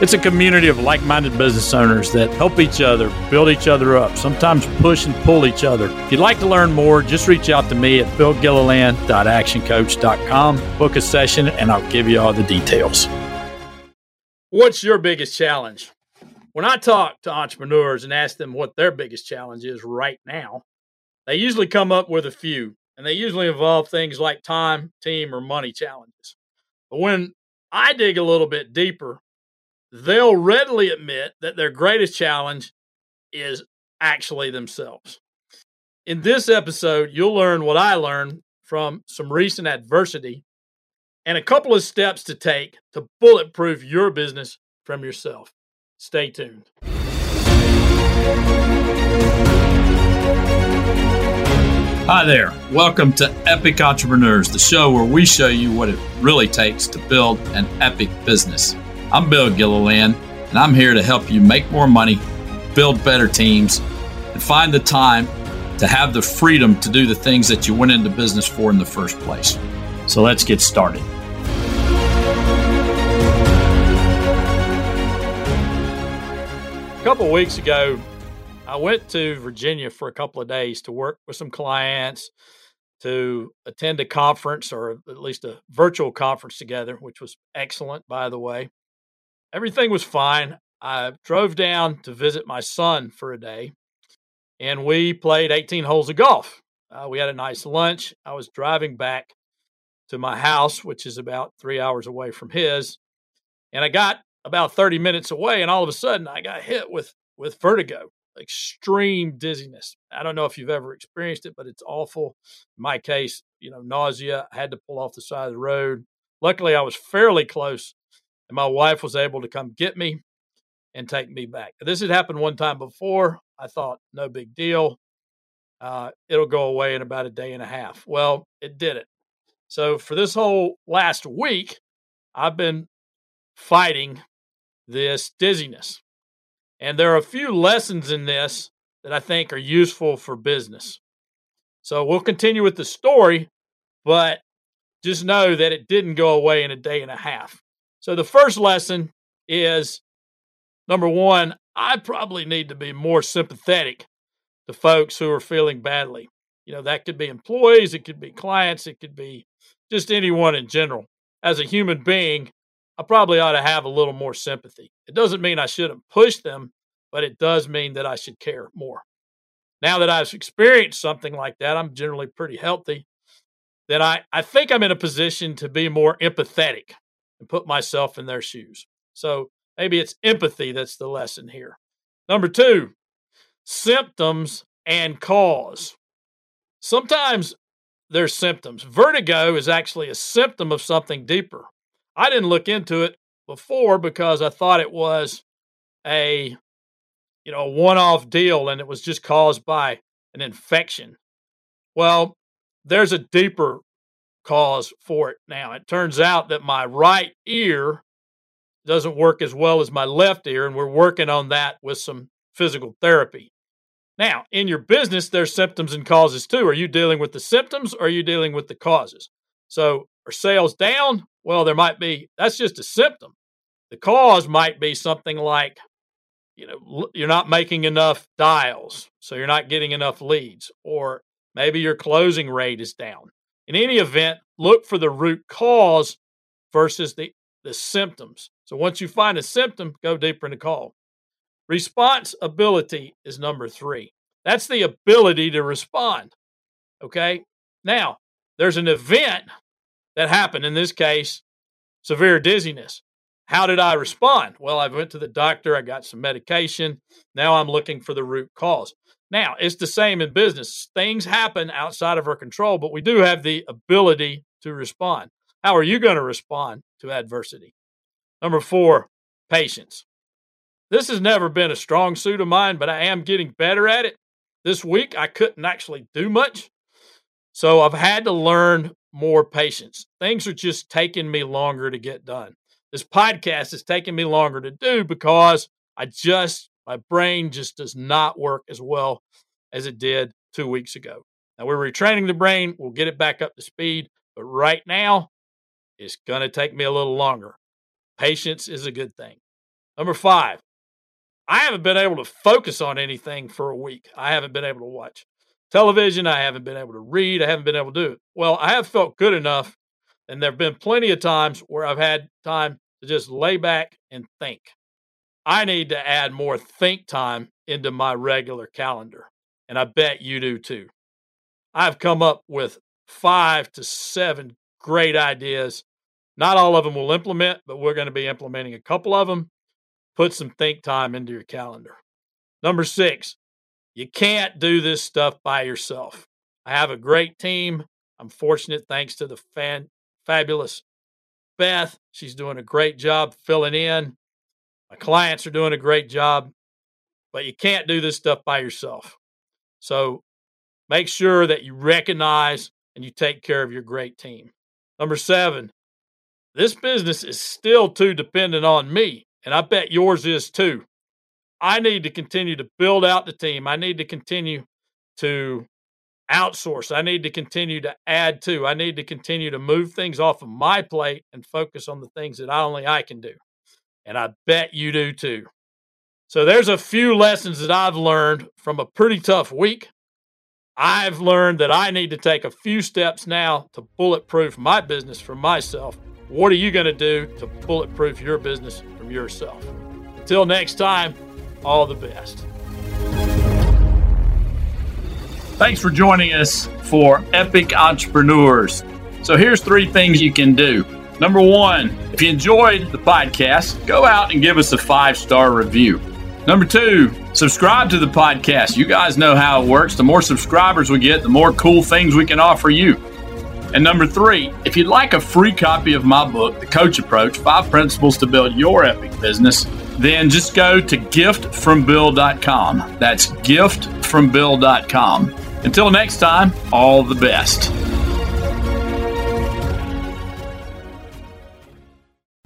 It's a community of like minded business owners that help each other, build each other up, sometimes push and pull each other. If you'd like to learn more, just reach out to me at billgilliland.actioncoach.com, book a session, and I'll give you all the details. What's your biggest challenge? When I talk to entrepreneurs and ask them what their biggest challenge is right now, they usually come up with a few, and they usually involve things like time, team, or money challenges. But when I dig a little bit deeper, they'll readily admit that their greatest challenge is actually themselves. In this episode, you'll learn what I learned from some recent adversity and a couple of steps to take to bulletproof your business from yourself. Stay tuned. Hi there. Welcome to Epic Entrepreneurs, the show where we show you what it really takes to build an epic business. I'm Bill Gilliland, and I'm here to help you make more money, build better teams, and find the time to have the freedom to do the things that you went into business for in the first place. So let's get started. A couple weeks ago, I went to Virginia for a couple of days to work with some clients, to attend a conference or at least a virtual conference together, which was excellent, by the way. Everything was fine. I drove down to visit my son for a day, and we played 18 holes of golf. Uh, we had a nice lunch. I was driving back to my house, which is about three hours away from his, and I got about 30 minutes away and all of a sudden I got hit with with vertigo, extreme dizziness. I don't know if you've ever experienced it, but it's awful. In my case, you know, nausea, I had to pull off the side of the road. Luckily, I was fairly close and my wife was able to come get me and take me back. This had happened one time before. I thought, no big deal. Uh, it'll go away in about a day and a half. Well, it didn't. So for this whole last week, I've been fighting this dizziness. And there are a few lessons in this that I think are useful for business. So we'll continue with the story, but just know that it didn't go away in a day and a half. So the first lesson is number one, I probably need to be more sympathetic to folks who are feeling badly. You know, that could be employees, it could be clients, it could be just anyone in general. As a human being, I probably ought to have a little more sympathy. It doesn't mean I shouldn't push them, but it does mean that I should care more. Now that I've experienced something like that, I'm generally pretty healthy. Then I, I think I'm in a position to be more empathetic and put myself in their shoes. So maybe it's empathy that's the lesson here. Number two, symptoms and cause. Sometimes there's symptoms. Vertigo is actually a symptom of something deeper. I didn't look into it before because I thought it was a you know, one-off deal and it was just caused by an infection. Well, there's a deeper cause for it now. It turns out that my right ear doesn't work as well as my left ear, and we're working on that with some physical therapy. Now, in your business, there's symptoms and causes too. Are you dealing with the symptoms or are you dealing with the causes? So, are sales down? Well, there might be, that's just a symptom. The cause might be something like, you know, you're not making enough dials, so you're not getting enough leads, or maybe your closing rate is down. In any event, look for the root cause versus the, the symptoms. So once you find a symptom, go deeper in the call. Responsibility is number three. That's the ability to respond. Okay. Now, there's an event that happened. In this case, severe dizziness. How did I respond? Well, I went to the doctor, I got some medication. Now I'm looking for the root cause. Now, it's the same in business. Things happen outside of our control, but we do have the ability to respond. How are you going to respond to adversity? Number four, patience. This has never been a strong suit of mine, but I am getting better at it. This week, I couldn't actually do much. So I've had to learn more patience. Things are just taking me longer to get done. This podcast is taking me longer to do because I just, my brain just does not work as well as it did two weeks ago. Now we're retraining the brain. We'll get it back up to speed. But right now, it's going to take me a little longer. Patience is a good thing. Number five, I haven't been able to focus on anything for a week. I haven't been able to watch television. I haven't been able to read. I haven't been able to do it. Well, I have felt good enough. And there have been plenty of times where I've had time to just lay back and think. I need to add more think time into my regular calendar. And I bet you do too. I've come up with five to seven great ideas. Not all of them will implement, but we're going to be implementing a couple of them. Put some think time into your calendar. Number six, you can't do this stuff by yourself. I have a great team. I'm fortunate thanks to the fan, fabulous Beth. She's doing a great job filling in. My clients are doing a great job, but you can't do this stuff by yourself. So make sure that you recognize and you take care of your great team. Number seven, this business is still too dependent on me, and I bet yours is too. I need to continue to build out the team. I need to continue to outsource. I need to continue to add to. I need to continue to move things off of my plate and focus on the things that only I can do. And I bet you do too. So there's a few lessons that I've learned from a pretty tough week. I've learned that I need to take a few steps now to bulletproof my business for myself. What are you going to do to bulletproof your business from yourself? Until next time, all the best. Thanks for joining us for Epic Entrepreneurs. So, here's three things you can do. Number one, if you enjoyed the podcast, go out and give us a five star review. Number two, subscribe to the podcast. You guys know how it works. The more subscribers we get, the more cool things we can offer you. And number three, if you'd like a free copy of my book, The Coach Approach Five Principles to Build Your Epic Business, then just go to giftfrombill.com. That's giftfrombill.com. Until next time, all the best.